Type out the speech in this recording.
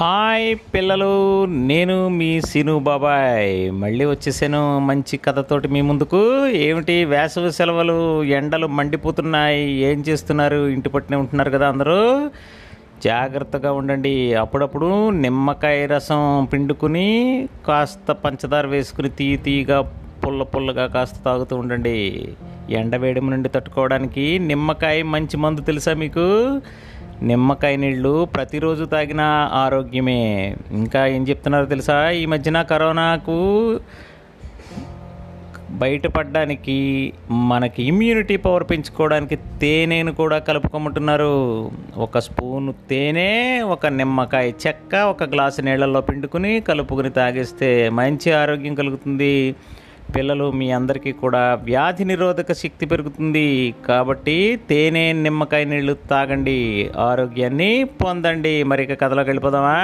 Hi పిల్లలు నేను మీ సిను బాబాయ్. మళ్ళీ వచ్చేసాను మంచి కథతోటి మీ ముందుకు. ఏమిటి వేసవి సెలవులు ఎండలు మండిపోతున్నాయి ఏం చేస్తున్నారు? ఇంటి పట్టునే ఉంటున్నారు కదా అందరూ. జాగ్రత్తగా ఉండండి. అప్పుడప్పుడు నిమ్మకాయ రసం పిండుకుని కాస్త పంచదార వేసుకుని తీ తీగా పుల్ల పుల్లగా కాస్త తాగుతూ ఉండండి. ఎండ వేడిమి నుండి తట్టుకోవడానికి నిమ్మకాయ మంచి మందు తెలుసా మీకు? నిమ్మకాయ నీళ్ళు ప్రతిరోజు తాగిన ఆరోగ్యమే. ఇంకా ఏం చెప్తున్నారో తెలుసా? ఈ మధ్యన కరోనాకు బయటపడడానికి మనకి ఇమ్యూనిటీ పవర్ పెంచుకోవడానికి తేనెను కూడా కలుపుకోమంటున్నారు. ఒక స్పూను తేనె ఒక నిమ్మకాయ చెక్క ఒక గ్లాసు నీళ్ళల్లో పిండుకుని కలుపుకుని తాగేస్తే మంచి ఆరోగ్యం కలుగుతుంది. పిల్లలు మీ అందరికీ కూడా వ్యాధి నిరోధక శక్తి పెరుగుతుంది కాబట్టి తేనె నిమ్మకాయ నీళ్ళు తాగండి. ఆరోగ్యాన్ని పొందండి. మరి ఇక కథలోకి వెళ్ళిపోదామా?